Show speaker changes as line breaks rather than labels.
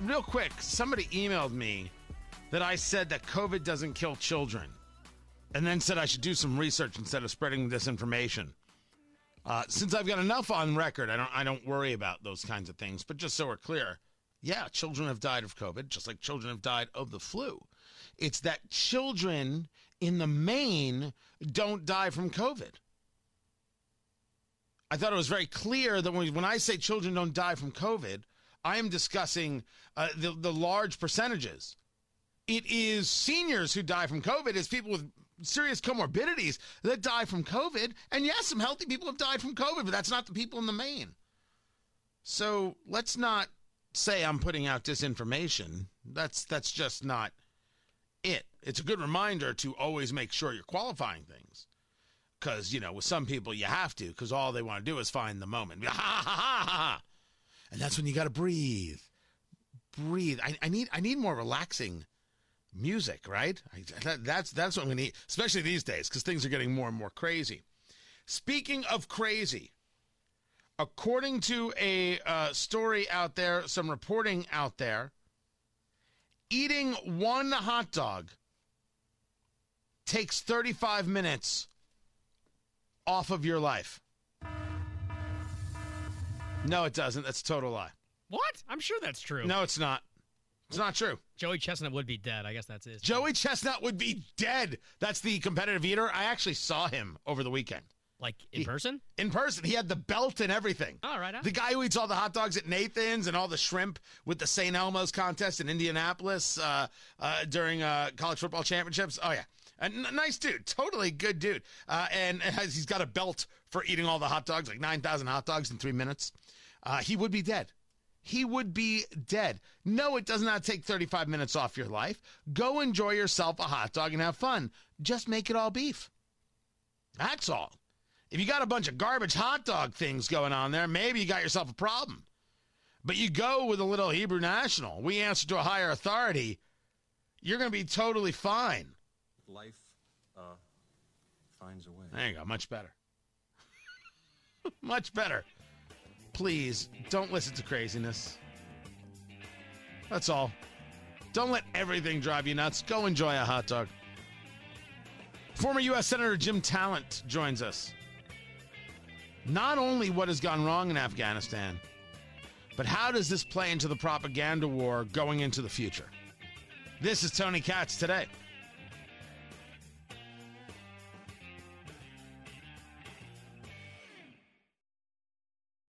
real quick, somebody emailed me that I said that COVID doesn't kill children, and then said I should do some research instead of spreading this information. Uh, since I've got enough on record, I don't I don't worry about those kinds of things. But just so we're clear, yeah, children have died of COVID, just like children have died of the flu. It's that children in the main don't die from COVID. I thought it was very clear that when, when I say children don't die from COVID, I am discussing uh, the, the large percentages. It is seniors who die from COVID, it's people with serious comorbidities that die from COVID. And yes, some healthy people have died from COVID, but that's not the people in the main. So let's not say I'm putting out disinformation. That's that's just not it. It's a good reminder to always make sure you're qualifying things. Because, you know, with some people you have to, because all they want to do is find the moment. Ha ha ha ha. And that's when you got to breathe. Breathe. I, I, need I need more relaxing music, right? I, that, that's that's what I'm gonna need, especially these days, because things are getting more and more crazy. Speaking of crazy, according to a uh, story out there, some reporting out there, eating one hot dog takes 35 minutes off of your life. No, it doesn't. That's a total lie.
What? I'm sure that's true.
No, it's not. It's not true.
Joey Chestnut would be dead. I guess that's it.
Joey Chestnut would be dead. That's the competitive eater. I actually saw him over the weekend.
Like in
He-
person?
In person, he had the belt and everything.
All right. on.
The guy who eats all the hot dogs at Nathan's and all the shrimp with the St. Elmo's contest in Indianapolis uh, uh, during uh, college football championships. Oh yeah, a n- nice dude, totally good dude. Uh, and has, he's got a belt for eating all the hot dogs, like nine thousand hot dogs in three minutes. Uh, he would be dead. He would be dead. No, it does not take 35 minutes off your life. Go enjoy yourself a hot dog and have fun. Just make it all beef. That's all. If you got a bunch of garbage hot dog things going on there, maybe you got yourself a problem. But you go with a little Hebrew National. We answer to a higher authority. You're going to be totally fine.
Life uh, finds a way.
There you go. Much better. Much better. Please don't listen to craziness. That's all. Don't let everything drive you nuts. Go enjoy a hot dog. Former U.S. Senator Jim Talent joins us. Not only what has gone wrong in Afghanistan, but how does this play into the propaganda war going into the future? This is Tony Katz today.